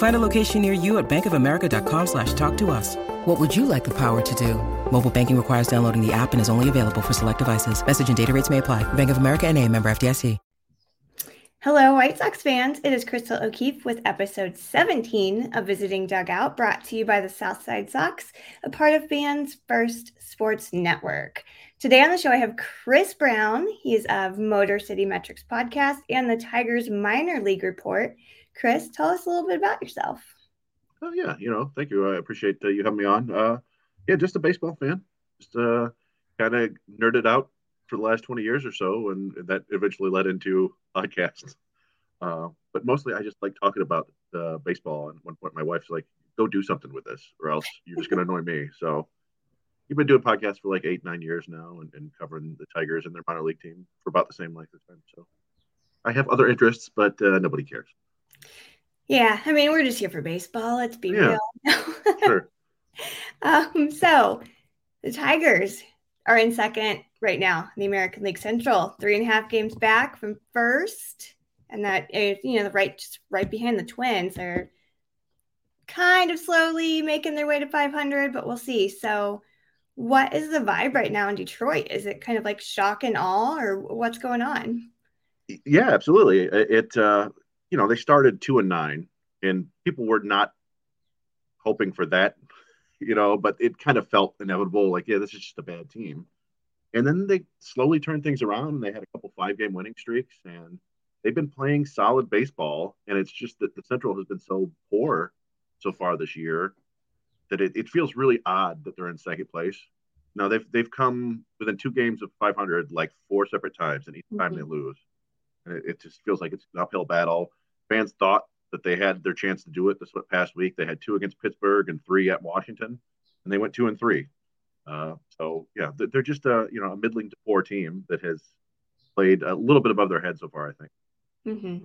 Find a location near you at bankofamerica.com slash talk to us. What would you like the power to do? Mobile banking requires downloading the app and is only available for select devices. Message and data rates may apply. Bank of America and a member FDIC. Hello, White Sox fans. It is Chrystal O'Keefe with episode 17 of Visiting Dugout, brought to you by the Southside Sox, a part of Fan's First Sports Network. Today on the show, I have Chris Brown. He's of Motor City Metrics podcast and the Tigers minor league report. Chris, tell us a little bit about yourself. Oh yeah, you know, thank you. I appreciate uh, you having me on. Uh, yeah, just a baseball fan. Just uh, kind of nerded out for the last 20 years or so, and that eventually led into podcasts. Uh, but mostly, I just like talking about uh, baseball. And one point, my wife's like, "Go do something with this, or else you're just going to annoy me." So, you've been doing podcasts for like eight, nine years now, and, and covering the Tigers and their minor league team for about the same length of time. So, I have other interests, but uh, nobody cares. Yeah, I mean, we're just here for baseball. Let's be Yeah. real. Sure. um, so the Tigers are in second right now in the American League Central, three and a half games back from first, and that is, you know, the right just right behind the Twins. They're kind of slowly making their way to 500, but we'll see. So, what is the vibe right now in Detroit? Is it kind of like shock and awe, or what's going on? Yeah, absolutely. It, uh, you know, they started two and nine, and people were not hoping for that, you know, but it kind of felt inevitable. Like, yeah, this is just a bad team. And then they slowly turned things around, and they had a couple five game winning streaks, and they've been playing solid baseball. And it's just that the Central has been so poor so far this year that it, it feels really odd that they're in second place. Now they've they've come within two games of 500 like four separate times, and each time Mhm. they lose. And it, it just feels like it's an uphill battle. Fans thought that they had their chance to do it this past week. They had two against Pittsburgh and three at Washington, and they went two and three. Uh, so yeah, they're just a you know a middling to poor team that has played a little bit above their head so far. I think. Mm-hmm.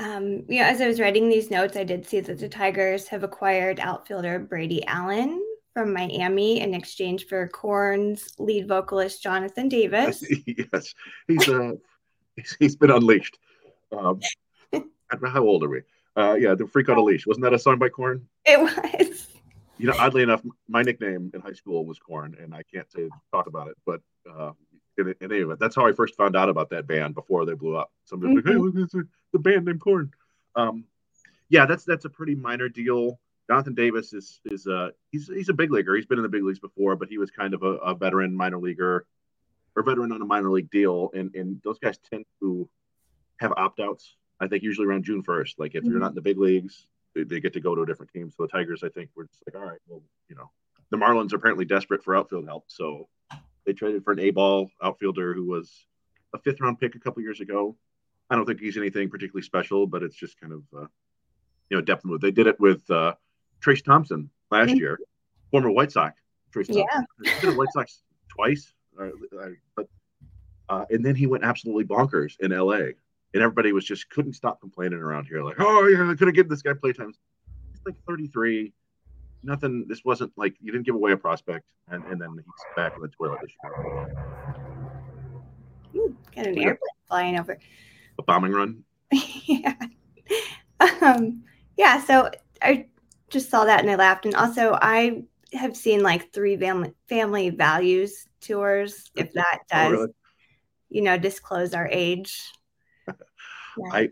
Um, yeah, as I was writing these notes, I did see that the Tigers have acquired outfielder Brady Allen from Miami in exchange for Korn's lead vocalist Jonathan Davis. yes, he's uh he's, been unleashed. Um, know how old are we? Uh, yeah, the freak on a leash. Wasn't that a song by Korn? It was. You know, oddly enough, my nickname in high school was Corn, and I can't say talk about it, but uh, in, in any event, that's how I first found out about that band before they blew up. Somebody was like, "Hey, look, it's a, the band named Korn." Um, yeah, that's that's a pretty minor deal. Jonathan Davis is is uh he's he's a big leaguer. He's been in the big leagues before, but he was kind of a, a veteran minor leaguer or veteran on a minor league deal, and and those guys tend to have opt outs. I think usually around June first. Like if you're not in the big leagues, they, they get to go to a different team. So the Tigers, I think, were just like, all right, well, you know, the Marlins are apparently desperate for outfield help, so they traded for an A ball outfielder who was a fifth round pick a couple years ago. I don't think he's anything particularly special, but it's just kind of uh, you know depth move. They did it with uh, Trayce Thompson last mm-hmm. year, former White Sox. Thompson. Yeah, White Sox twice, uh, but uh, and then he went absolutely bonkers in L.A. And everybody was just couldn't stop complaining around here, like, oh yeah, I could have given this guy playtime. He's like 33. Nothing. This wasn't like you didn't give away a prospect, and, and then he's back in the toilet this year. Ooh, got an airplane flying over. A bombing run. yeah. Um, yeah. So I just saw that and I laughed. And also, I have seen like three family family values tours. If that does, oh, really? you know, disclose our age. I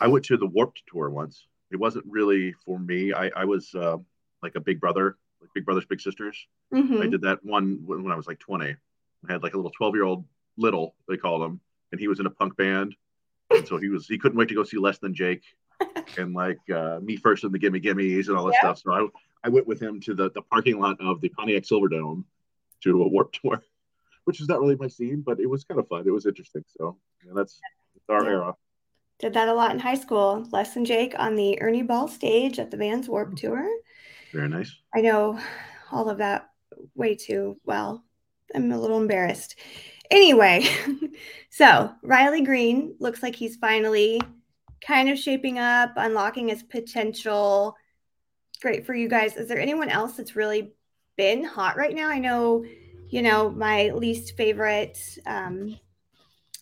I went to the Warped tour once. It wasn't really for me. I I was uh, like a big brother, like Big Brothers Big Sisters. Mm-hmm. I did that one when, when I was like 20. I had like a little 12 year old little they called him, and he was in a punk band, and so he was he couldn't wait to go see Less Than Jake, and like uh, me first and the Gimme Gimmes and all this yeah. stuff. So I I went with him to the the parking lot of the Pontiac Silverdome to a Warped tour, which is not really my scene, but it was kind of fun. It was interesting. So yeah, that's, that's our yeah. era. Did that a lot in high school. Less than Jake on the Ernie Ball stage at the Vans Warp mm. Tour. Very nice. I know all of that way too well. I'm a little embarrassed. Anyway, so Riley Greene looks like he's finally kind of shaping up, unlocking his potential. Great for you guys. Is there anyone else that's really been hot right now? I know, you know, my least favorite, um,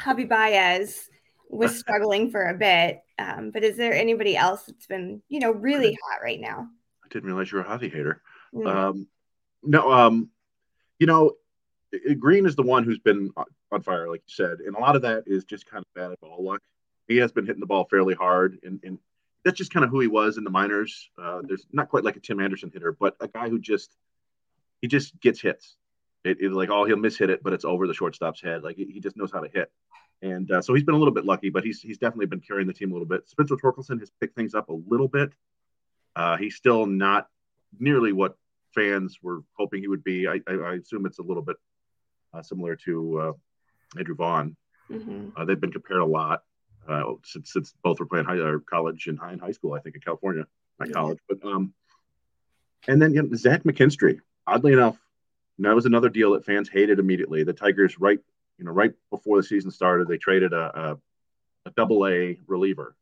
Javi Baez was struggling for a bit. Um, but is there anybody else that's been, you know, really hot right now? I didn't realize you're a Javi hater. Mm-hmm. Um, no, um, you know, Greene is the one who's been on fire, like you said, and a lot of that is just kind of bad ball luck. He has been hitting the ball fairly hard, and, and that's just kind of who he was in the minors. Uh, there's not quite like a Tim Anderson hitter, but a guy who just he just gets hits. It, it like oh he'll miss hit it, but it's over the shortstop's head. Like he just knows how to hit. And uh, so he's been a little bit lucky, but he's he's definitely been carrying the team a little bit. Spencer Torkelson has picked things up a little bit. Uh, he's still not nearly what fans were hoping he would be. I, I, I assume it's a little bit uh, similar to uh, Andrew Vaughn. Mm-hmm. Uh, they've been compared a lot uh, since, since both were playing high, college and high, in high school, I think, in California, not yeah. college. But um, and then you know, Zach McKinstry, oddly enough, that was another deal that fans hated immediately. The Tigers, right, you know, right before the season started, they traded a, a, a double A reliever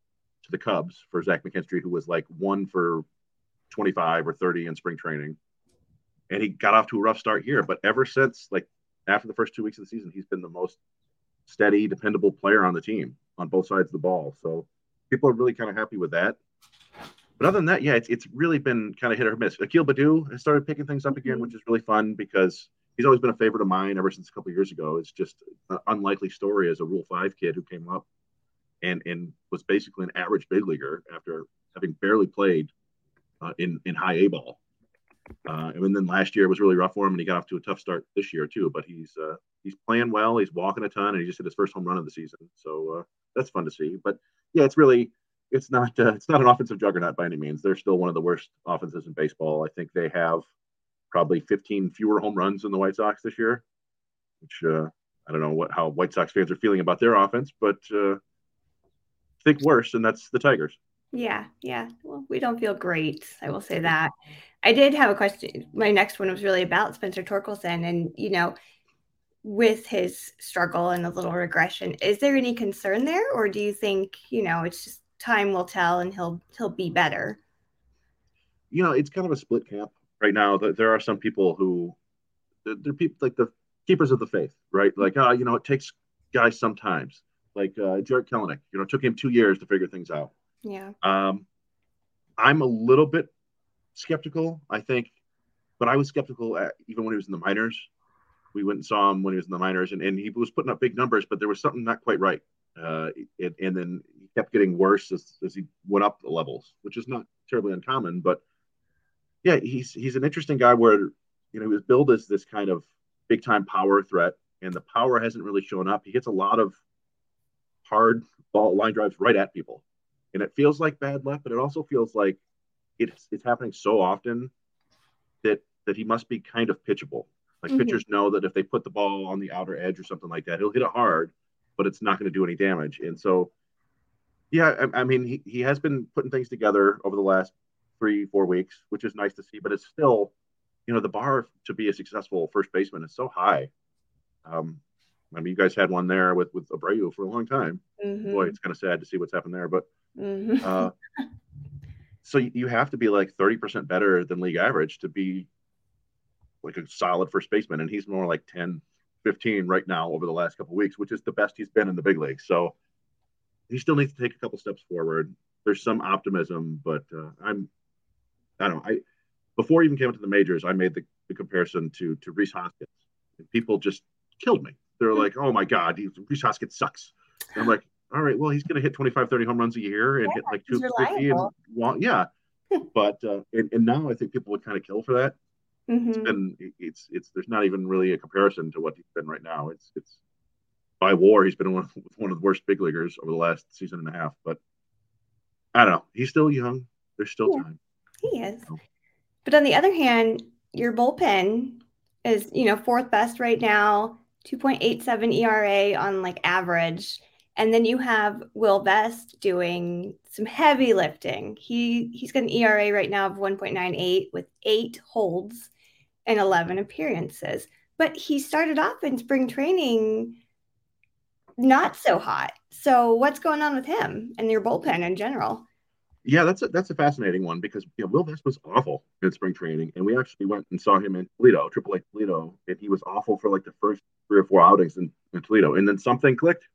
to the Cubs for Zach McKinstry, who was like one for 25 or 30 in spring training. And he got off to a rough start here. But ever since, like, after the first two weeks of the season, he's been the most steady, dependable player on the team on both sides of the ball. So people are really kind of happy with that. But other than that, yeah, it's, it's really been kind of hit or miss. Akil Baddoo has started picking things up again, mm-hmm. which is really fun because he's always been a favorite of mine ever since a couple years ago. It's just an unlikely story as a Rule Five kid who came up and and was basically an average big leaguer after having barely played uh, in in high A ball. Uh, and then last year was really rough for him, and he got off to a tough start this year too. But he's uh, he's playing well. He's walking a ton, and he just hit his first home run of the season. So uh, that's fun to see. But yeah, it's really it's not uh, it's not an offensive juggernaut by any means. They're still one of the worst offenses in baseball. I think they have probably 15 fewer home runs than the White Sox this year, which uh, I don't know what how White Sox fans are feeling about their offense, but uh, think worse, and that's the Tigers. Yeah, yeah. Well, we don't feel great. I will say that. I did have a question. My next one was really about Spencer Torkelson, and you know, with his struggle and a little regression, is there any concern there, or do you think you know it's just time will tell and he'll he'll be better? You know, it's kind of a split camp right now. There are some people who they're people like the keepers of the faith, right? Like, ah, uh, you know, it takes guys sometimes. Like uh, Jarred Kelenic, you know, it took him two years to figure things out. Yeah. Um, I'm a little bit skeptical, I think, but I was skeptical at, even when he was in the minors. We went and saw him when he was in the minors, and, and he was putting up big numbers, but there was something not quite right. Uh, it, and then he kept getting worse as, as he went up the levels, which is not terribly uncommon. But yeah, he's he's an interesting guy where you know he was billed as this kind of big time power threat, and the power hasn't really shown up. He gets a lot of hard ball line drives right at people, and it feels like bad luck, but it also feels like it's it's happening so often that that he must be kind of pitchable. Like mm-hmm. pitchers know that if they put the ball on the outer edge or something like that, he'll hit it hard, but it's not going to do any damage. And so, yeah, I, I, mean, he, he has been putting things together over the last three, four weeks, which is nice to see, but it's still, you know, the bar to be a successful first baseman is so high. Um, I mean, you guys had one there with with Abreu for a long time. Mm-hmm. Boy, it's kind of sad to see what's happened there. But mm-hmm. uh, so you have to be like thirty percent better than league average to be like a solid first baseman, and he's more like 10, 15 right now over the last couple weeks, which is the best he's been in the big league. So he still needs to take a couple steps forward. There's some optimism, but uh, I'm I don't know. I before I even came up to the majors, I made the, the comparison to to Rhys Hoskins. And people just killed me. They're like, "Oh my God, he, Rhys Hoskins sucks." And I'm like, "All right, well, he's going to hit 25, 30 home runs a year and yeah, hit like 250 and well, yeah." but uh, and, and now I think people would kind of kill for that. Mm-hmm. It's been it's it's there's not even really a comparison to what he's been right now. It's it's by WAR he's been one of, one of the worst big leaguers over the last season and a half. But I don't know. He's still young. There's still yeah, time. He is. But on the other hand, your bullpen is you know fourth best right now, 2.87 ERA on like average. And then you have Will Vest doing some heavy lifting. He he's got an ERA right now of 1.98 with eight holds and 11 appearances. But he started off in spring training not so hot. So what's going on with him and your bullpen in general? Yeah, that's a, that's a fascinating one because you know, Will Vest was awful in spring training, and we actually went and saw him in Toledo, Triple A Toledo, and he was awful for like the first three or four outings in, in Toledo, and then something clicked.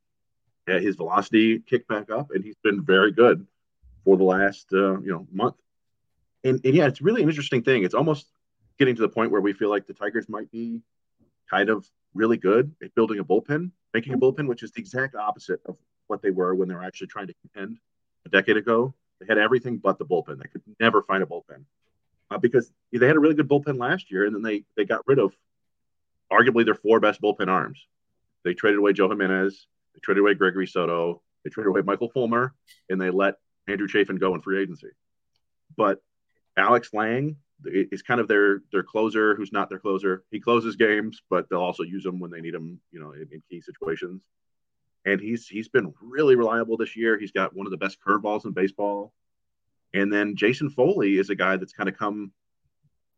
His velocity kicked back up, and he's been very good for the last uh, you know month. And, and yeah, it's really an interesting thing. It's almost getting to the point where we feel like the Tigers might be kind of really good at building a bullpen, making a bullpen, which is the exact opposite of what they were when they were actually trying to contend a decade ago. They had everything but the bullpen. They could never find a bullpen uh, because they had a really good bullpen last year, and then they they got rid of arguably their four best bullpen arms. They traded away Joe Jimenez, they traded away Gregory Soto, they traded away Michael Fulmer, and they let Andrew Chafin go in free agency. But Alex Lange is kind of their their closer, who's not their closer. He closes games, but they'll also use him when they need him, you know, in, in key situations. And he's he's been really reliable this year. He's got one of the best curveballs in baseball. And then Jason Foley is a guy that's kind of come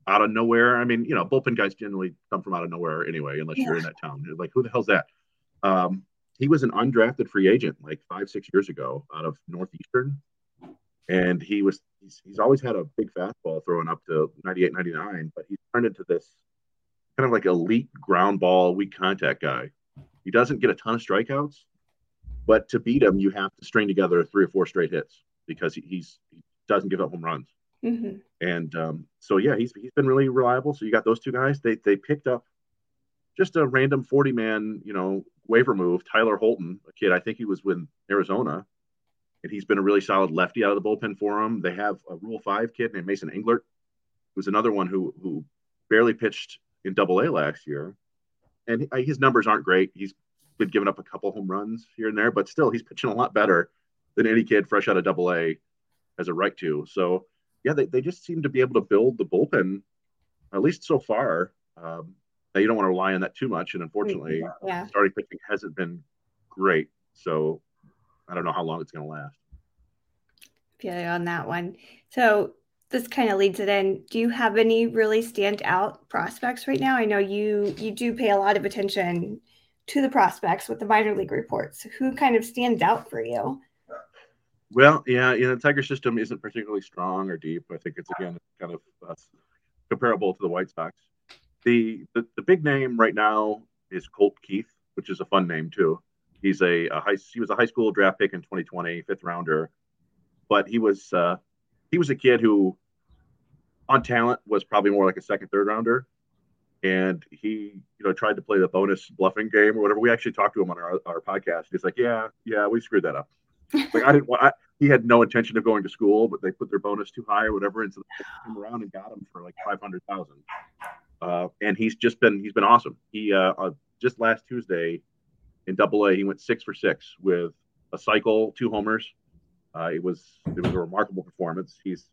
out of nowhere. I mean, you know, bullpen guys generally come from out of nowhere anyway, unless yeah. you're in that town. like, who the hell's that? Um, he was an undrafted free agent like five, six years ago out of Northeastern and he was he's, he's always had a big fastball throwing up to 98 99 but he's turned into this kind of like elite ground ball weak contact guy he doesn't get a ton of strikeouts but to beat him you have to string together three or four straight hits because he, he's he doesn't give up home runs mm-hmm. and um, so yeah he's, he's been really reliable so you got those two guys they they picked up just a random 40 man you know waiver move tyler holton a kid i think he was with arizona and he's been a really solid lefty out of the bullpen for him. They have a Rule Five kid named Mason Englert, who's another one who who barely pitched in Double A last year, and his numbers aren't great. He's been giving up a couple home runs here and there, but still he's pitching a lot better than any kid fresh out of Double A has a right to. So yeah, they, they just seem to be able to build the bullpen, at least so far. Um, you don't want to rely on that too much, and unfortunately, yeah. starting pitching hasn't been great. So I don't know how long it's going to last. Yeah, on that one. So this kind of leads it in. Do you have any really stand out prospects right now? I know you you do pay a lot of attention to the prospects with the minor league reports. Who kind of stands out for you? Well, yeah, you know, the Tiger system isn't particularly strong or deep. I think it's again kind of uh, comparable to the White Sox. The, the the big name right now is Colt Keith, which is a fun name too. He's a, a, high. He was a high school draft pick in 2020, fifth rounder, but he was uh, he was a kid who, on talent, was probably more like a second, third rounder, and he you know tried to play the bonus bluffing game or whatever. We actually talked to him on our, our podcast. He's like, yeah, yeah, we screwed that up. like I didn't want. I, he had no intention of going to school, but they put their bonus too high or whatever, and so they came around and got him for like five hundred thousand. Uh, and he's just been he's been awesome. He uh, uh, just last Tuesday in Double A, he went six for six with a cycle, two homers. Uh, it was it was a remarkable performance. He's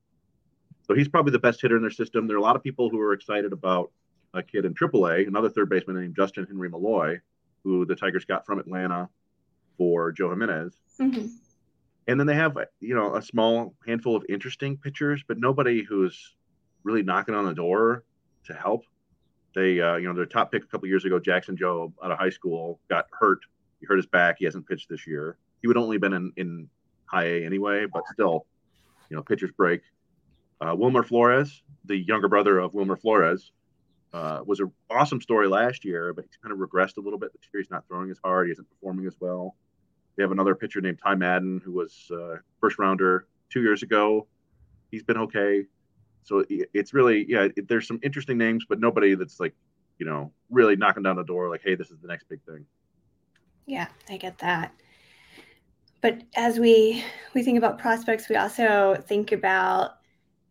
so he's probably the best hitter in their system. There are a lot of people who are excited about a kid in AAA, another third baseman named Justin Henry Malloy, who the Tigers got from Atlanta. for Joe Jimenez. Mm-hmm. And then they have, you know, a small handful of interesting pitchers, but nobody who's really knocking on the door to help. They, uh, you know, their top pick a couple years ago, Jackson Jobe, out of high school, got hurt. He hurt his back. He hasn't pitched this year. He would only been in, in high A anyway, but still, you know, pitchers break. Uh, Wilmer Flores, the younger brother of Wilmer Flores, uh, was an awesome story last year, but he's kind of regressed a little bit this year. He's not throwing as hard. He isn't performing as well. They have another pitcher named Ty Madden, who was uh, first rounder two years ago. He's been okay. So it's really, yeah, it, there's some interesting names, but nobody that's like, you know, really knocking down the door like, hey, this is the next big thing. Yeah, I get that. But as we we think about prospects, we also think about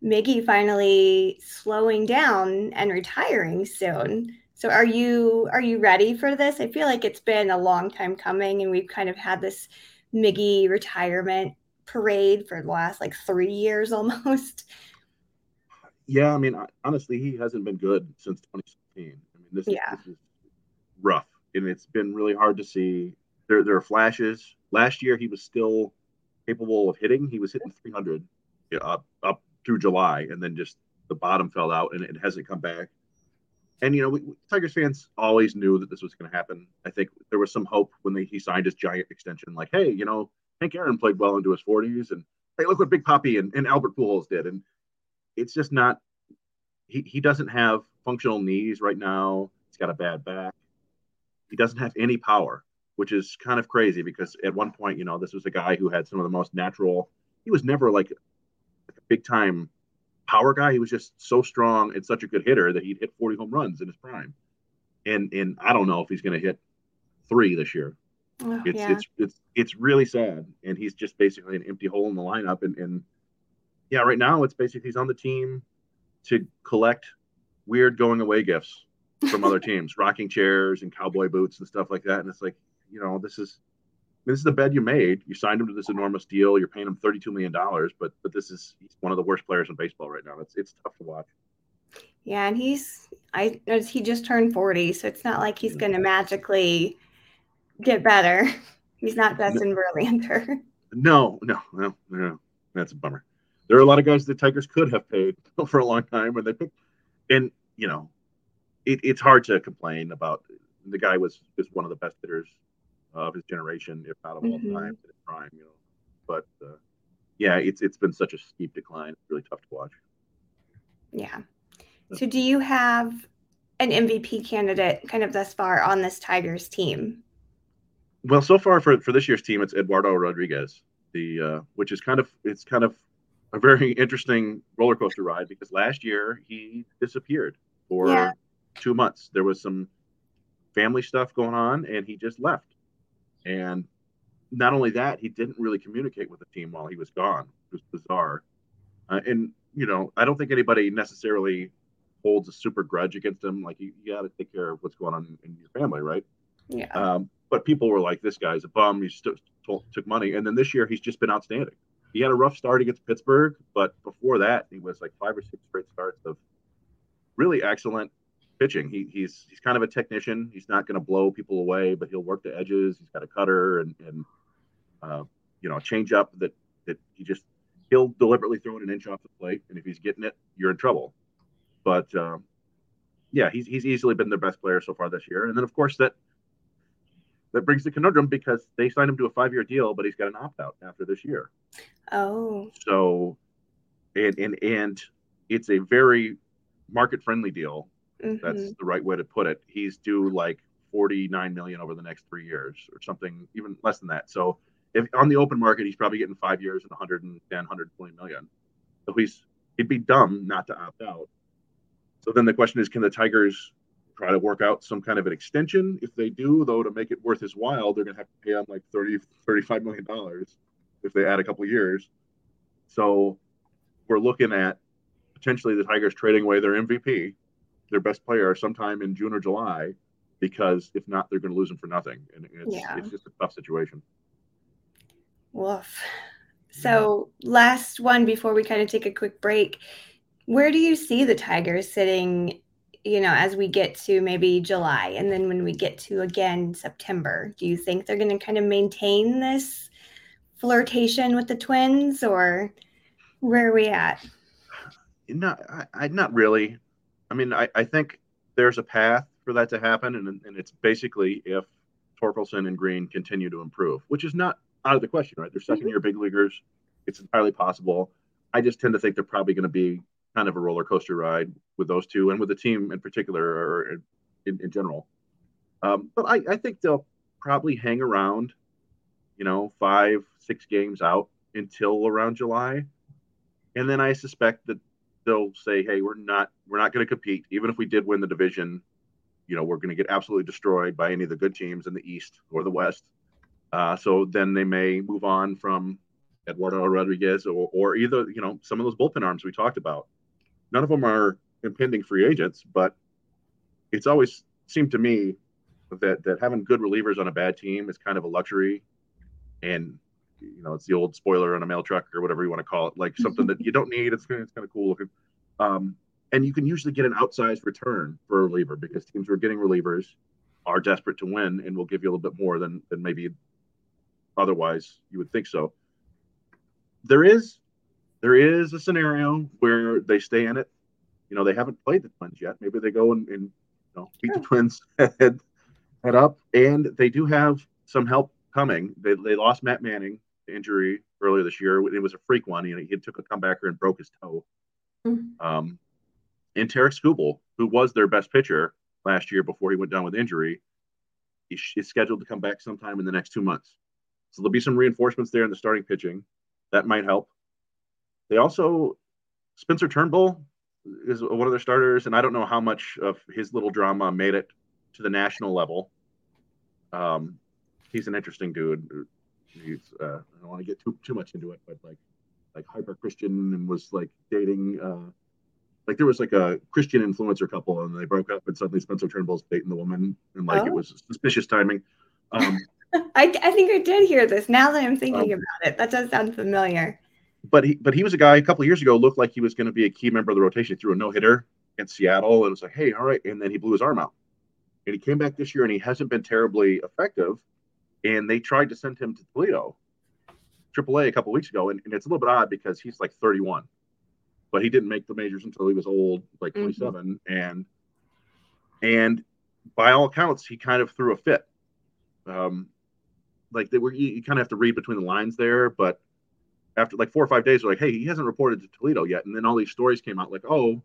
Miggy finally slowing down and retiring soon. So are you are you ready for this? I feel like it's been a long time coming and we've kind of had this Miggy retirement parade for the last like 3 years almost. Yeah, I mean honestly he hasn't been good since 2016. I mean this, yeah. this is rough and it's been really hard to see there there are flashes. Last year he was still capable of hitting. He was hitting 300 up up through July, and then just the bottom fell out, and it hasn't come back. And you know, we, Tigers fans always knew that this was going to happen. I think there was some hope when they, he signed his giant extension, like, hey, you know, Hank Aaron played well into his 40s, and hey, look what Big Poppy and, and Albert Pujols did, and it's just not. He he doesn't have functional knees right now. He's got a bad back. He doesn't have any power, which is kind of crazy because at one point, you know, this was a guy who had some of the most natural. He was never like big time power guy. He was just so strong and such a good hitter that he'd hit 40 home runs in his prime. And and I don't know if he's going to hit three this year. Oh, it's yeah. it's it's it's really sad, and he's just basically an empty hole in the lineup. And and yeah, right now it's basically he's on the team to collect weird going away gifts from other teams, rocking chairs and cowboy boots and stuff like that. And it's like, you know, this is this is the bed you made. You signed him to this enormous deal. You're paying him $32 million, but but this is he's one of the worst players in baseball right now. It's it's tough to watch. Yeah, and he's I he just turned 40, so it's not like he's mm-hmm. going to magically get better. He's not Justin no, Verlander. No, no, no, no. That's a bummer. There are a lot of guys the Tigers could have paid for a long time, and they picked. And you know, it, it's hard to complain about. The guy was just one of the best hitters of his generation, if not of all mm-hmm. time, in his prime. You know, but uh, yeah, it's it's been such a steep decline. It's really tough to watch. Yeah. So, do you have an MVP candidate kind of thus far on this Tigers team? Well, so far for, for this year's team, it's Eduardo Rodriguez, the uh, which is kind of it's kind of a very interesting roller coaster ride because last year he disappeared for yeah. two months. There was some family stuff going on, and he just left. And not only that, he didn't really communicate with the team while he was gone. It was bizarre. Uh, and, you know, I don't think anybody necessarily holds a super grudge against him. Like, you, you got to take care of what's going on in, in your family, right? Yeah. Um, but people were like, this guy's a bum. He st- took money. And then this year, he's just been outstanding. He had a rough start against Pittsburgh, but before that, he was like five or six straight starts of really excellent pitching. He, he's he's kind of a technician. He's not going to blow people away, but he'll work the edges. He's got a cutter and and uh, you know a changeup that that he just he'll deliberately throw it an inch off the plate, and if he's getting it, you're in trouble. But um, yeah, he's he's easily been their best player so far this year. And then of course that that brings the conundrum because they signed him to a five year deal, but he's got an opt out after this year. Oh. So and and and it's a very market friendly deal Mm-hmm. That's the right way to put it. He's due like 49 million over the next three years or something, even less than that. So if on the open market, he's probably getting five years and 110, 120 million. So he's he'd be dumb not to opt out. So then the question is, can the Tigers try to work out some kind of an extension? If they do, though, to make it worth his while, they're going to have to pay him like 30, 35 million dollars if they add a couple years. So we're looking at potentially the Tigers trading away their MVP their best player sometime in June or July, because if not, they're going to lose him for nothing, and it's yeah. it's just a tough situation. Woof. So last one before we kind of take a quick break, where do you see the Tigers sitting you know, as we get to maybe July and then when we get to again September, do you think they're going to kind of maintain this flirtation with the twins or where are we at? Not, I, I not really. I mean, I, I think there's a path for that to happen, and, and it's basically if Torkelson and Greene continue to improve, which is not out of the question, right? They're 2nd mm-hmm. year big leaguers. It's entirely possible. I just tend to think they're probably going to be kind of a roller coaster ride with those two and with the team in particular or in, in general. Um, but I, I think they'll probably hang around, you know, five, six games out until around July. And then I suspect that they'll say, "Hey, we're not we're not going to compete. Even if we did win the division, you know, we're going to get absolutely destroyed by any of the good teams in the East or the West." Uh, so then they may move on from Eduardo Rodriguez or, or either you know some of those bullpen arms we talked about. None of them are impending free agents, but it's always seemed to me that that having good relievers on a bad team is kind of a luxury, and you know it's the old spoiler on a mail truck or whatever you want to call it, like something that you don't need. It's it's kind of cool looking, um, and you can usually get an outsized return for a reliever because teams who are getting relievers are desperate to win and will give you a little bit more than than maybe otherwise you would think so. There is there is a scenario where they stay in it. You know, they haven't played the Twins yet. Maybe they go and, and you know beat the Twins head head up, and they do have some help coming. They they lost Matt Manning injury earlier this year. It was a freak one. You know, he took a comebacker and broke his toe. Mm-hmm. Um, and Tarik Skubal, who was their best pitcher last year before he went down with injury, he is scheduled to come back sometime in the next two months. So there'll be some reinforcements there in the starting pitching. That might help. They also, Spencer Turnbull is one of their starters, and I don't know how much of his little drama made it to the national level. Um, he's an interesting dude. He's uh, I don't want to get too too much into it, but like like hyper Christian and was like dating uh, like there was like a Christian influencer couple and they broke up and suddenly Spencer Turnbull's dating the woman and like oh. it was suspicious timing. Um, I, I think I did hear this. Now that I'm thinking um, about it, that does sound familiar. But he, but he was a guy a couple years ago looked like he was going to be a key member of the rotation. He threw a no hitter in Seattle, and it was like, hey, all right, and then he blew his arm out. And he came back this year, and he hasn't been terribly effective. And they tried to send him to Toledo, AAA, a couple weeks ago, and, and it's a little bit odd because he's like 31, but he didn't make the majors until he was old, like mm-hmm. 27, mm-hmm. and and by all accounts, he kind of threw a fit. Um, like they were you, you kind of have to read between the lines there but after like four or five days they're like hey he hasn't reported to toledo yet and then all these stories came out like oh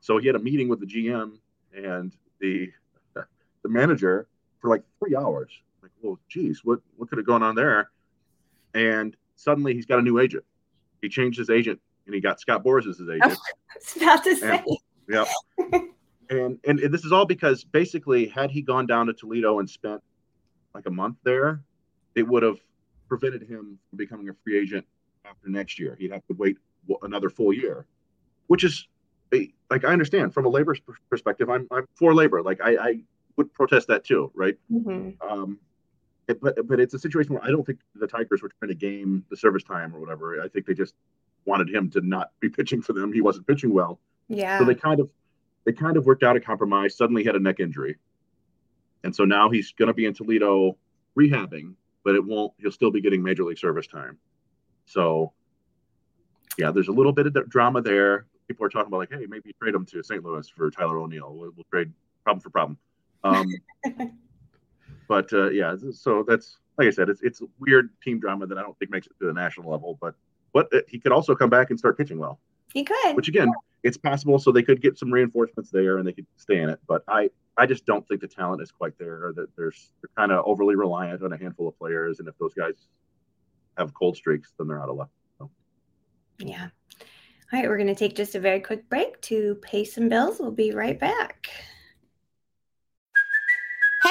so he had a meeting with the gm and the the manager for like three hours well geez what what could have gone on there and suddenly he's got a new agent he changed his agent and he got scott boras as his agent it's not the same yeah and, and and this is all because basically had he gone down to toledo and spent like a month there it would have prevented him from becoming a free agent after next year. He'd have to wait another full year, which is like I understand from a labor perspective. I'm I'm for labor. Like I, I would protest that too, right? Mm-hmm. Um, but but it's a situation where I don't think the Tigers were trying to game the service time or whatever. I think they just wanted him to not be pitching for them. He wasn't pitching well. Yeah. So they kind of they kind of worked out a compromise. Suddenly he had a neck injury, and so now he's going to be in Toledo rehabbing but it won't. He'll still be getting major league service time. So, yeah, there's a little bit of drama there. People are talking about like, hey, maybe trade him to St. Louis for Tyler O'Neill. We'll, we'll trade problem for problem. Um, but uh, yeah, so that's like I said, it's it's weird team drama that I don't think makes it to the national level. But but uh, he could also come back and start pitching well. He could. Which again, it's possible. So they could get some reinforcements there and they could stay in it. But I I just don't think the talent is quite there. Or that there's they're kind of overly reliant on a handful of players, and if those guys have cold streaks, then they're out of luck. So. Yeah. All right, we're going to take just a very quick break to pay some bills. We'll be right back.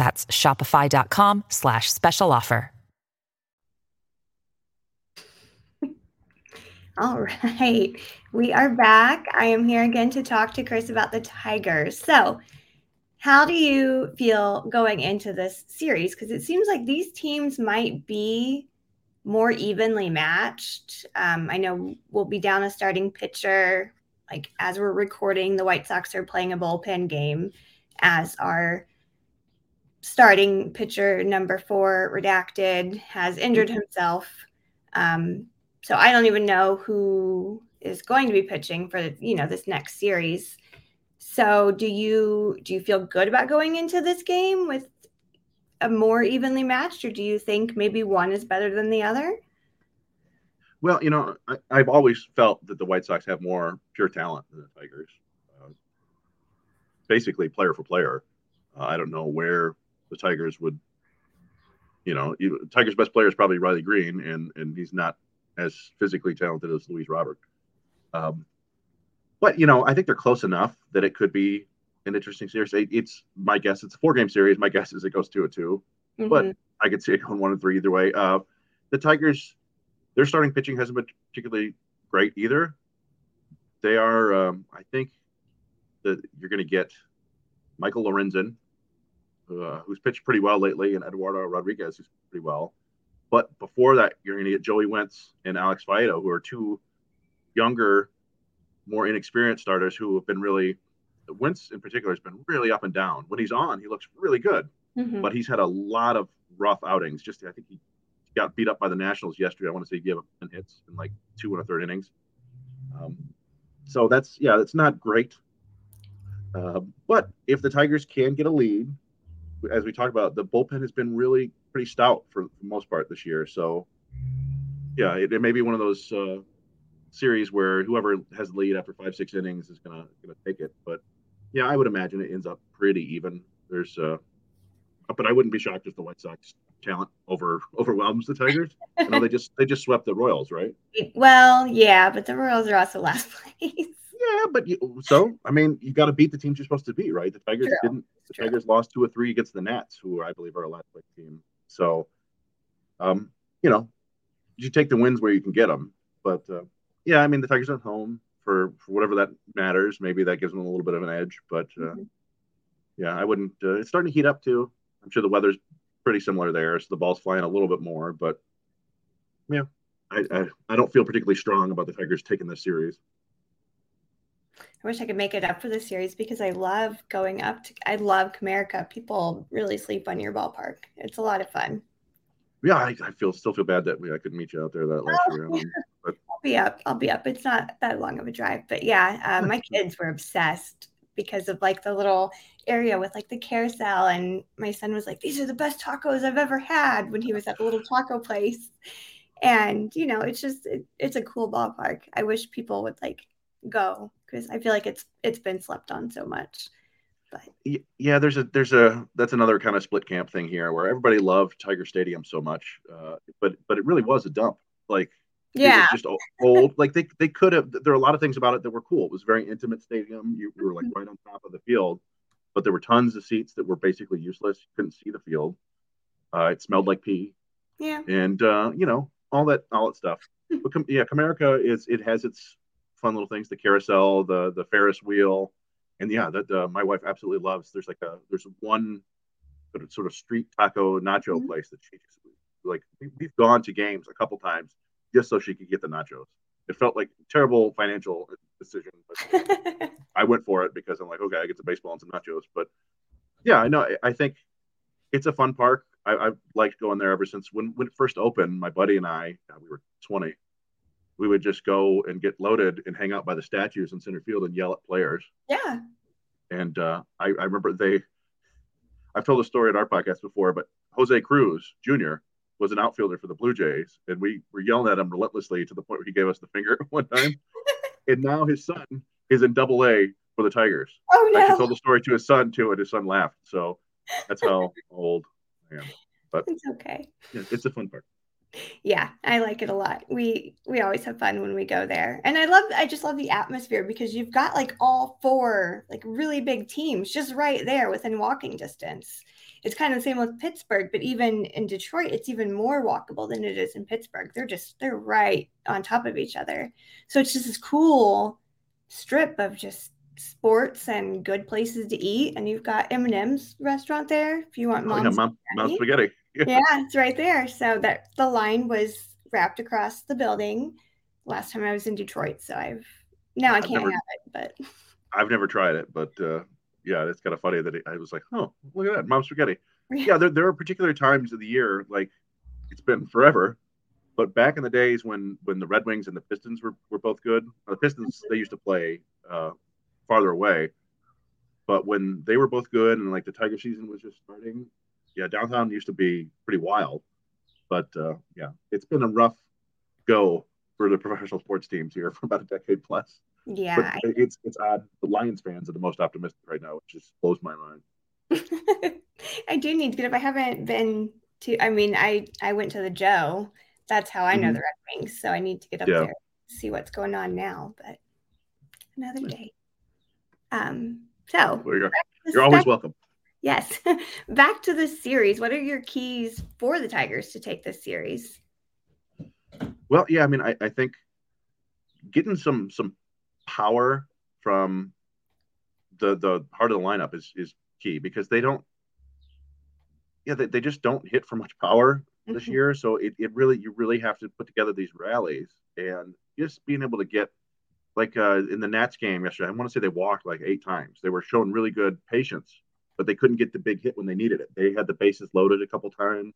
That's shopify.com slash special offer. All right. We are back. I am here again to talk to Chris about the Tigers. So, how do you feel going into this series? Because it seems like these teams might be more evenly matched. Um, I know we'll be down a starting pitcher. Like as we're recording, the White Sox are playing a bullpen game as our starting pitcher number four redacted has injured Mm-hmm. himself um, so i don't even know who is going to be pitching for you know this next series so do you do you feel good about going into this game with a more evenly matched or do you think maybe one is better than the other Well, you know, I, I've always felt that the White Sox have more pure talent than the Tigers. Uh, basically, player for player. Uh, I don't know where the Tigers would, you know, Tigers' best player is probably Riley Greene, and and he's not as physically talented as Luis Robert. Um, but you know, I think they're close enough that it could be an interesting series. It, it's my guess. It's a four game series. My guess is it goes two or 2 but Mhm. I could see it going one and three either way. Uh, the Tigers, their starting pitching hasn't been particularly great either. They are, um, I think, that you're going to get Michael Lorenzen, uh, who's pitched pretty well lately, and Eduardo Rodriguez, who's pretty well. But before that, you're going to get Joey Wentz and Alex Faedo, who are two younger, more inexperienced starters who have been really. Wentz in particular has been really up and down. When he's on, he looks really good Mhm. but he's had a lot of rough outings. Just I think he got beat up by the Nationals yesterday. I want to say he gave up 10 hits in like two and a third innings. Um, so that's yeah, that's not great. Uh, but if the Tigers can get a lead, as we talked about, the bullpen has been really pretty stout for, the most part this year. So yeah, it, it may be one of those uh, series where whoever has the lead after five six innings is gonna gonna take it. But yeah, I would imagine it ends up pretty even. There's uh, but I wouldn't be shocked if the White Sox talent over overwhelms the Tigers. I know they just they just swept the Royals, right? well yeah but the royals are also last place Yeah, but you, so I mean, you got to beat the teams you're supposed to beat, right? The Tigers True. didn't. The True. Tigers lost two or three against the Nats, who I believe are a last place team. So, um, you know, you take the wins where you can get them. But uh, yeah, I mean, the Tigers at home for for whatever that matters. Maybe that gives them a little bit of an edge. But uh, Mhm. yeah, I wouldn't. Uh, it's starting to heat up too. I'm sure the weather's pretty similar there, so the ball's flying a little bit more. But yeah, I I, I don't feel particularly strong about the Tigers taking this series. I wish I could make it up for the series because I love going up to. I love Comerica. People really sleep on your ballpark. It's a lot of fun. Yeah, I, I feel still feel bad that we, I couldn't meet you out there that last Oh, year. Um, but I'll be up. I'll be up. It's not that long of a drive, but yeah, uh, my kids were obsessed because of like the little area with like the carousel, and my son was like, "These are the best tacos I've ever had" when he was at the little taco place. And you know, it's just it, it's a cool ballpark. I wish people would like go because I feel like it's it's been slept on so much. But yeah, there's a there's a that's another kind of split camp thing here where everybody loved Tiger Stadium so much, uh, but but it really was a dump. Like yeah, just old. like they they could have. There are a lot of things about it that were cool. It was a very intimate stadium. You, you were like mm-hmm. right on top of the field, but there were tons of seats that were basically useless. You couldn't see the field. Uh, it smelled like pee. Yeah. And uh, you know all that all that stuff. but yeah, Comerica is it has its fun little things. The carousel, the the Ferris wheel, and yeah, that uh, my wife absolutely loves. There's like a there's one sort of street taco nacho mm-hmm. place that she just like. We've gone to games a couple times just so she could get the nachos. It felt like terrible financial decision, but I went for it because I'm like, okay, I get the baseball and some nachos. But yeah, I know. I think it's a fun park. I, have liked going there ever since when when it first opened. My buddy and I, we were 20. We would just go and get loaded and hang out by the statues in center field and yell at players. Yeah. And uh, I, I remember they. I've told the story at our podcast before, but Jose Cruz Jr. was an outfielder for the Blue Jays, and we were yelling at him relentlessly to the point where he gave us the finger one time. and now his son is in Double A for the Tigers. Oh no! I told the story to his son too, and his son laughed. So that's how old I am. But it's okay. Yeah, it's a fun part. Yeah, I like it a lot. We we always have fun when we go there. And I love I just love the atmosphere because you've got like all four like really big teams just right there within walking distance. It's kind of the same with Pittsburgh, but even in Detroit, it's even more walkable than it is in Pittsburgh. They're just they're right on top of each other. So it's just this cool strip of just sports and good places to eat. And you've got M&M's restaurant there if you want mom's, oh, yeah, mom, mom's spaghetti. Yeah. yeah, it's right there. So that the line was wrapped across the building last time I was in Detroit. So I've now I can't never, have it, but I've never tried it. But uh, yeah, it's kind of funny that it, I was like, oh, look at that, mom's spaghetti. Yeah, there, there are particular times of the year, like it's been forever, but back in the days when when the Red Wings and the Pistons were, were both good, the Pistons they used to play uh, farther away. But when they were both good and like the Tiger season was just starting, yeah, downtown used to be pretty wild. But uh, yeah, it's been a rough go for the professional sports teams here for about a decade plus. Yeah, but it's it's odd. The Lions fans are the most optimistic right now, which just blows my mind. I do need to get up. I haven't been to. I mean, I I went to the Joe. That's how I know mm-hmm. the Red Wings. So I need to get up yeah. there see what's going on now. But another day. Um, so you're, you're always welcome. Yes. back to the series. What are your keys for the Tigers to take this series? Well, yeah, I mean, I, I think getting some some power from the the heart of the lineup is is key because they don't yeah they, they just don't hit for much power this mm-hmm. year so it, it really you really have to put together these rallies and just being able to get like uh, in the Nats game yesterday, I want to say they walked like eight times. They were showing really good patience, but they couldn't get the big hit when they needed it. They had the bases loaded a couple times.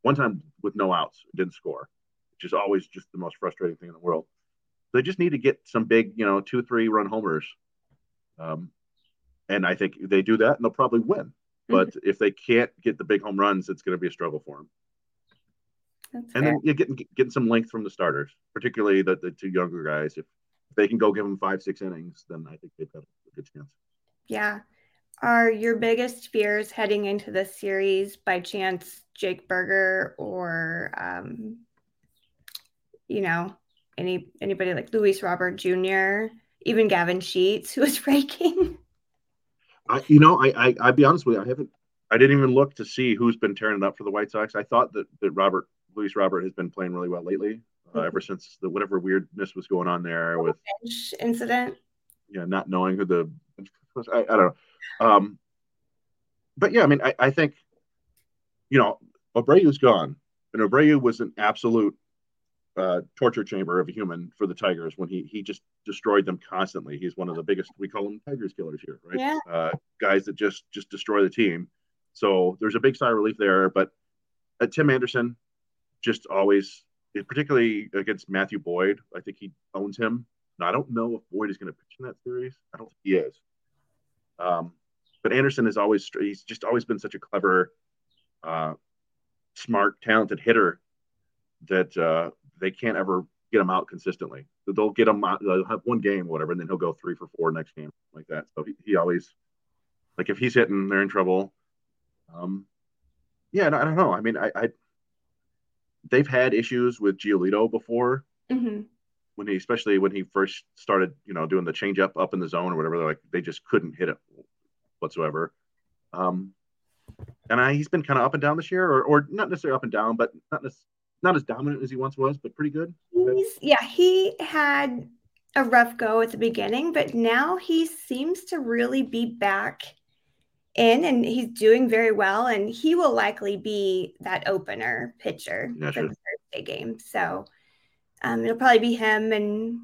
One time with no outs, didn't score, which is always just the most frustrating thing in the world. They just need to get some big, you know, two, three run homers. Um, and I think they do that and they'll probably win. But mm-hmm. if they can't get the big home runs, it's going to be a struggle for them. That's and fair. then you're getting getting some length from the starters, particularly the, the two younger guys. If they can go give them five, six innings, then I think they've got a good chance. Yeah. Are your biggest fears heading into this series by chance Jake Burger or, um, you know, any anybody like Luis Robert Jr., even Gavin Sheets, who is raking? I, you know, I, I I'll be honest with you, I haven't, I didn't even look to see who's been tearing it up for the White Sox. I thought that that Robert Luis Robert has been playing really well lately uh, ever since the whatever weirdness was going on there with incident. Yeah, not knowing who the I, I don't know. Um, but yeah, I mean, I, I think you know Abreu's gone, and Abreu was an absolute uh, torture chamber of a human for the Tigers when he he just destroyed them constantly. He's one of the biggest. We call them Tigers killers here, right? Yeah. Uh, guys that just just destroy the team. So there's a big sigh of relief there. But uh, Tim Anderson, just always particularly against Matthew Boyd. I think he owns him. Now, I don't know if Boyd is going to pitch in that series. I don't think he is. Um, but Anderson is always he's just always been such a clever, uh, smart, talented hitter that uh, they can't ever get him out consistently. They'll get him out, they'll have one game, whatever, and then he'll go three for four next game, like that. So he, he always Like if he's hitting, they're in trouble. Um, yeah, I don't know. I mean, I, I they've had issues with Giolito before. Mm-hmm. When he, especially when he first started, you know, doing the change up up in the zone or whatever, they're like they just couldn't hit it whatsoever. Um, and I, he's been kind of up and down this year, or, or not necessarily up and down, but not as not as dominant as he once was, but pretty good. He's, yeah, he had a rough go at the beginning, but now he seems to really be back in and he's doing very well. And he will likely be that opener pitcher yeah, for sure. the Thursday game. So um, it'll probably be him and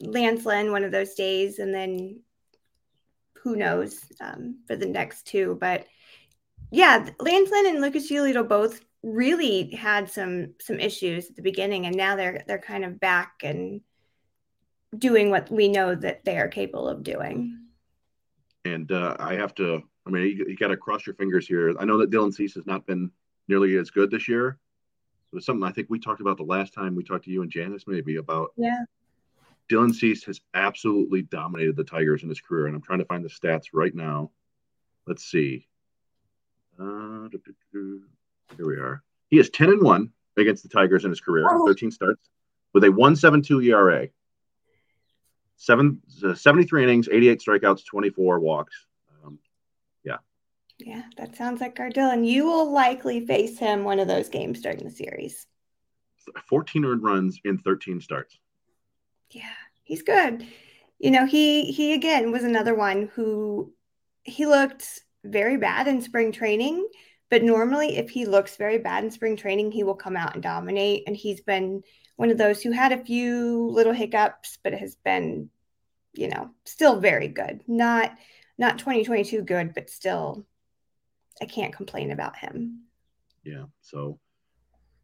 Lance Lynn one of those days. And then who knows um, for the next two. But yeah, Lance Lynn and Lucas Giolito both really had some some issues at the beginning and now they're they're kind of back and doing what we know that they are capable of doing. And uh, I have to, I mean, you, you got to cross your fingers here. I know that Dylan Cease has not been nearly as good this year. It was something I think we talked about the last time we talked to you and Janice, maybe about. Yeah. Dylan Cease has absolutely dominated the Tigers in his career, and I'm trying to find the stats right now. Let's see. Uh, here we are. He is 10 and 1 against the Tigers in his career, oh. 13 starts, with a 172 ERA seven, uh, 73 innings, 88 strikeouts, 24 walks. Yeah. That sounds like Gardell. And you will likely face him one of those games during the series. 14 earned runs in 13 starts. Yeah, he's good. You know, he he again was another one who he looked very bad in spring training, but normally if he looks very bad in spring training, he will come out and dominate. And he's been one of those who had a few little hiccups, but has been, you know, still very good. Not not 2022 good, but still I can't complain about him. Yeah. So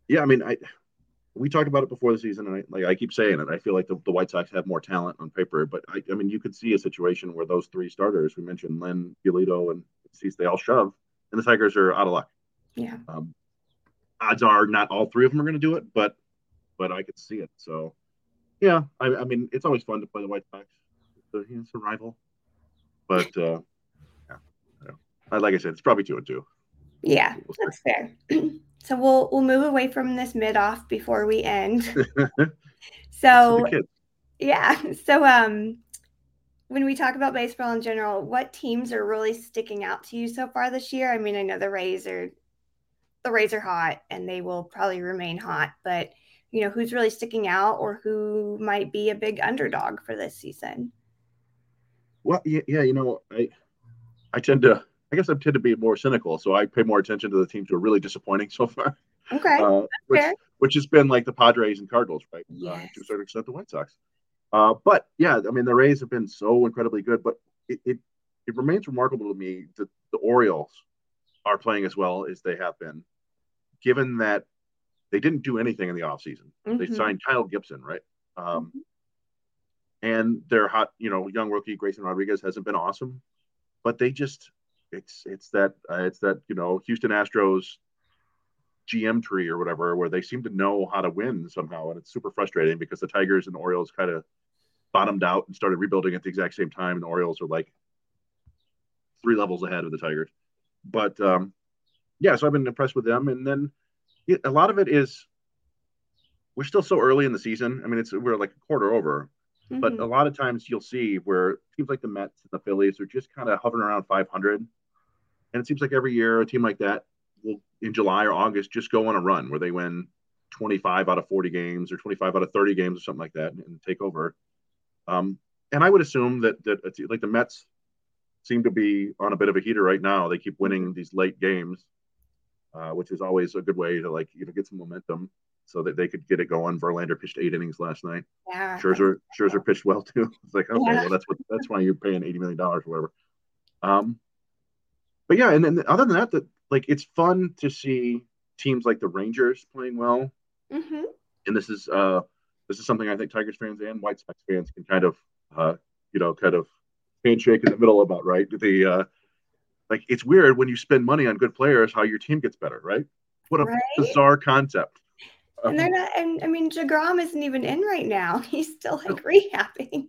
yeah, I mean, I we talked about it before the season, and I like I keep saying it. I feel like the, the White Sox have more talent on paper, but I, I mean, you could see a situation where those three starters we mentioned, Lynn, Giolito, and Cease, they all shove, and the Tigers are out of luck. Yeah. Um, odds are not all three of them are going to do it, but but I could see it. So, yeah, I, I mean, it's always fun to play the White Sox. It's a, it's a rival, but uh, like I said, it's probably two and two. Yeah, that's fair. so we'll we'll move away from this mid off before we end. so yeah, so um, when we talk about baseball in general, what teams are really sticking out to you so far this year? I mean, I know the Rays are the Rays are hot and they will probably remain hot, but you know, who's really sticking out or who might be a big underdog for this season? Well, yeah, yeah you know, I I tend to I guess I tend to be more cynical, so I pay more attention to the teams who are really disappointing so far. Okay, uh, which, fair. which has been like the Padres and Cardinals, right? Yes. Uh, to a certain extent, the White Sox. Uh, but yeah, I mean, the Rays have been so incredibly good, but it, it, it remains remarkable to me that the Orioles are playing as well as they have been, given that they didn't do anything in the offseason. Mm-hmm. They signed Kyle Gibson, right? Um, mm-hmm. And their hot, you know, young rookie Grayson Rodriguez hasn't been awesome, but they just it's it's that uh, it's that you know Houston Astros GM tree or whatever where they seem to know how to win somehow, and it's super frustrating because the Tigers and the Orioles kind of bottomed out and started rebuilding at the exact same time, and the Orioles are like three levels ahead of the Tigers. But um, yeah, so I've been impressed with them, and then a lot of it is we're still so early in the season. I mean, it's we're like a quarter over, mm-hmm. but a lot of times you'll see where teams like the Mets and the Phillies are just kind of hovering around 500, and it seems like every year a team like that will in July or August just go on a run where they win 25 out of 40 games or 25 out of 30 games or something like that and, and take over. Um, and I would assume that that like the Mets seem to be on a bit of a heater right now. They keep winning these late games uh, which is always a good way to like you know get some momentum so that they could get it going. Verlander pitched eight innings last night. Yeah. Scherzer Scherzer pitched well too. It's like okay, yeah. well that's what that's why you're paying eighty million dollars or whatever. Um, but yeah, and then other than that, that like it's fun to see teams like the Rangers playing well. Mm-hmm. And this is uh this is something I think Tigers fans and White Sox fans can kind of uh you know kind of handshake in the middle about right the uh like it's weird when you spend money on good players how your team gets better, right? What a right? bizarre concept. And they're not. And I mean, deGrom isn't even in right now. He's still like rehabbing.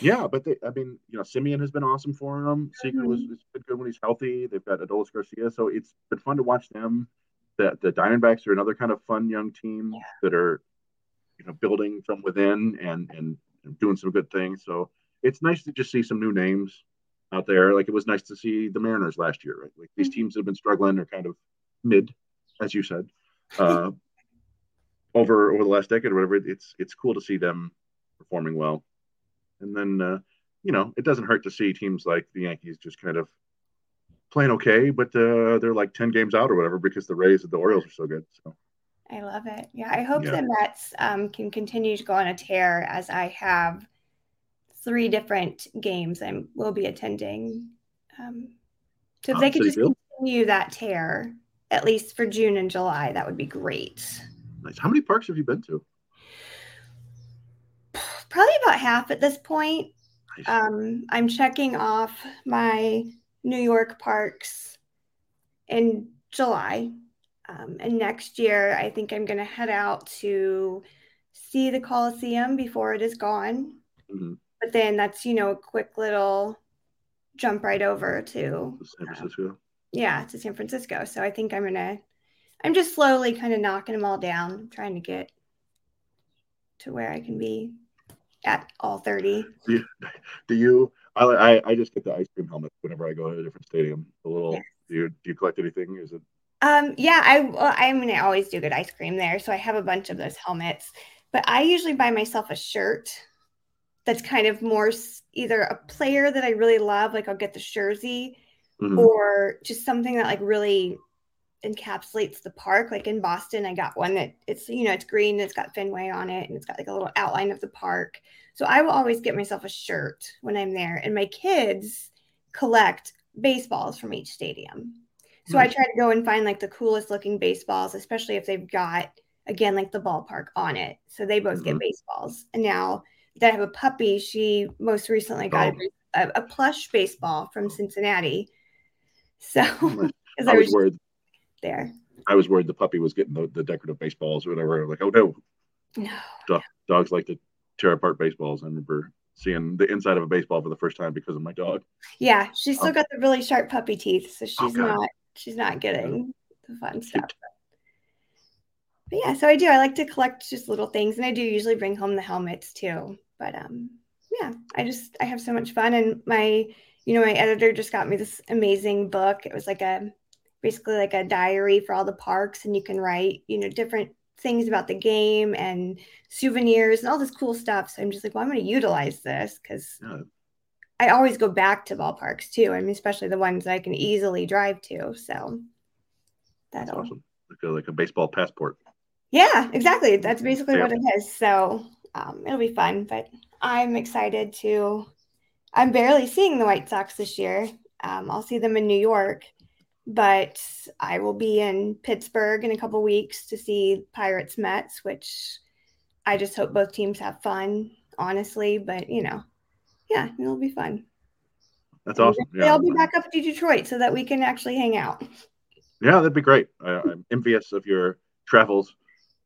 Yeah, but they, I mean, you know, Semien has been awesome for them. Seager was has been good when he's healthy. They've got Adolis Garcia, so it's been fun to watch them. The the Diamondbacks are another kind of fun young team that are, you know, building from within and and doing some good things. So it's nice to just see some new names out there. Like it was nice to see the Mariners last year. Right? Like these teams that have been struggling are kind of mid, as you said, uh, over over the last decade or whatever. It's it's cool to see them performing well. And then, uh, you know, it doesn't hurt to see teams like the Yankees just kind of playing okay, but uh, they're like 10 games out or whatever because the Rays and the Orioles are so good. So, I love it. Yeah, I hope Yeah. the Mets um, can continue to go on a tear as I have three different games I will be attending. Um, so if Oh, they could just continue that tear, at least for June and July, that would be great. nice. How many parks have you been to? About half at this point. Um, I'm checking off my New York parks in July. Um, and next year, I think I'm going to head out to see the Coliseum before it is gone. Mhm. But then that's, you know, a quick little jump right over to, San Francisco. yeah, to San Francisco. So I think I'm going to, I'm just slowly kind of knocking them all down, trying to get to where I can be at all 30. Do you, do you I, I, just get the ice cream helmet whenever I go to a different stadium. The little, Yes. do you, do you collect anything? Is it, Um, yeah, I well, I mean I always do good ice cream there, so I have a bunch of those helmets. But I usually buy myself a shirt that's kind of more either a player that I really love, like I'll get the jersey, Mhm. or just something that like really encapsulates the park. Like in Boston, I got one that it's you know it's green, it's got Fenway on it, and it's got like a little outline of the park. So I will always get myself a shirt when I'm there, and my kids collect baseballs from each stadium. So I try to go and find like the coolest looking baseballs, especially if they've got again like the ballpark on it. So they both get Mhm. baseballs. And now that I have a puppy, she most recently got Oh. a, a plush baseball from Cincinnati. So because I I was was worried. There. I was worried the puppy was getting the, the decorative baseballs or whatever. I'm like, oh no, No. do- dogs like to tear apart baseballs. I remember seeing the inside of a baseball for the first time because of my dog. Yeah, she's still Oh. got the really sharp puppy teeth, so she's God. not she's not getting the fun stuff. But yeah, so I do. I like to collect just little things, and I do usually bring home the helmets too. But um, yeah, I just I have so much fun, and my you know my editor just got me this amazing book. It was like a basically like a diary for all the parks, and you can write you know different things about the game and souvenirs and all this cool stuff. So I'm just like, well, I'm going to utilize this because. I always go back to ballparks too. I mean, especially the ones I can easily drive to. So That's awesome. Like a, like a baseball passport. yeah, exactly. That's basically Yeah. what it is. So um, it'll be fun. But I'm excited to. I'm barely seeing the White Sox this year. Um, I'll see them in New York, but I will be in Pittsburgh in a couple weeks to see Pirates Mets, which I just hope both teams have fun, honestly. But you know, yeah, it'll be fun. That's awesome. Yeah. I'll be back up to Detroit so that we can actually hang out. Yeah, that'd be great. I, I'm envious of your travels.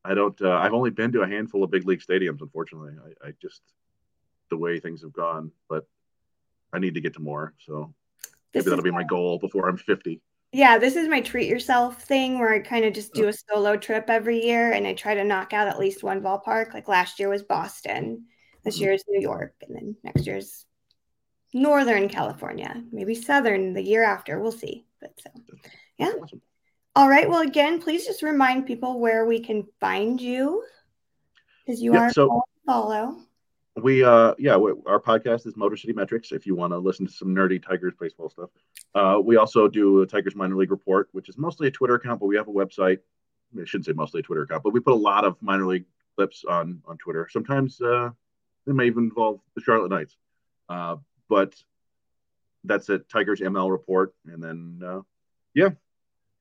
I don't. Uh, I've only been to a handful of big league stadiums. Unfortunately, I, I just the way things have gone. But I need to get to more. So This maybe that'll be my goal before I'm 50. Yeah, this is my treat yourself thing where I kind of just do a solo trip every year and I try to knock out at least one ballpark. Like last year was Boston, this Mhm. year is New York, and then next year's Northern California, maybe Southern the year after. We'll see. But so, yeah. All right. Well, again, please just remind people where we can find you because you Yeah, are so- follow. We uh yeah, we, our podcast is Motor City Metrics. If you want to listen to some nerdy Tigers baseball stuff, uh, we also do a Tigers minor league report, which is mostly a Twitter account, but we have a website. I shouldn't say mostly a Twitter account, but we put a lot of minor league clips on on Twitter. Sometimes uh, they may even involve the Charlotte Knights, uh, but that's at Tigers ML report, and then uh, yeah,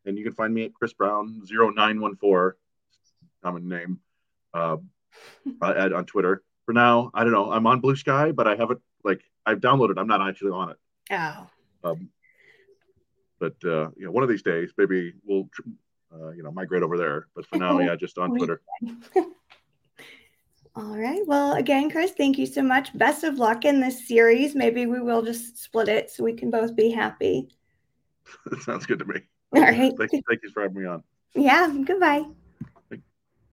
and you can find me at Chris Brown 0914 common name uh, at, on Twitter for now. I don't know. I'm on Blue Sky, but I haven't like I've downloaded. I'm not actually on it. Oh, Um, but uh, you know, one of these days, maybe we'll uh, you know migrate over there. But for now, yeah, just on Twitter. All right. Well, again, Chris, thank you so much. Best of luck in this series. Maybe we will just split it so we can both be happy. That sounds good to me. All right. Thank you, thank you for having me on. Yeah. Goodbye.